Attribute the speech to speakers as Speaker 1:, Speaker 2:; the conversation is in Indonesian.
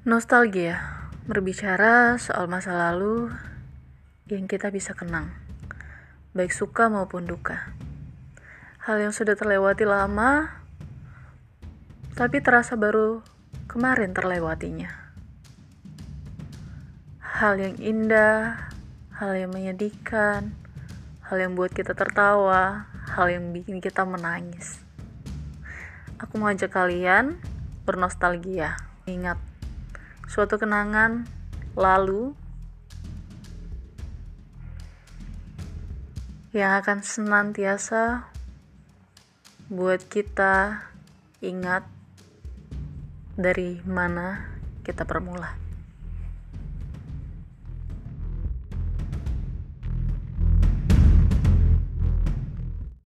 Speaker 1: Nostalgia berbicara soal masa lalu yang kita bisa kenang, baik suka maupun duka. Hal yang sudah terlewati lama, tapi terasa baru kemarin terlewatinya. Hal yang indah, hal yang menyedihkan, hal yang buat kita tertawa, hal yang bikin kita menangis. Aku mau ajak kalian bernostalgia. Ingat, suatu kenangan lalu yang akan senantiasa buat kita ingat dari mana kita bermula.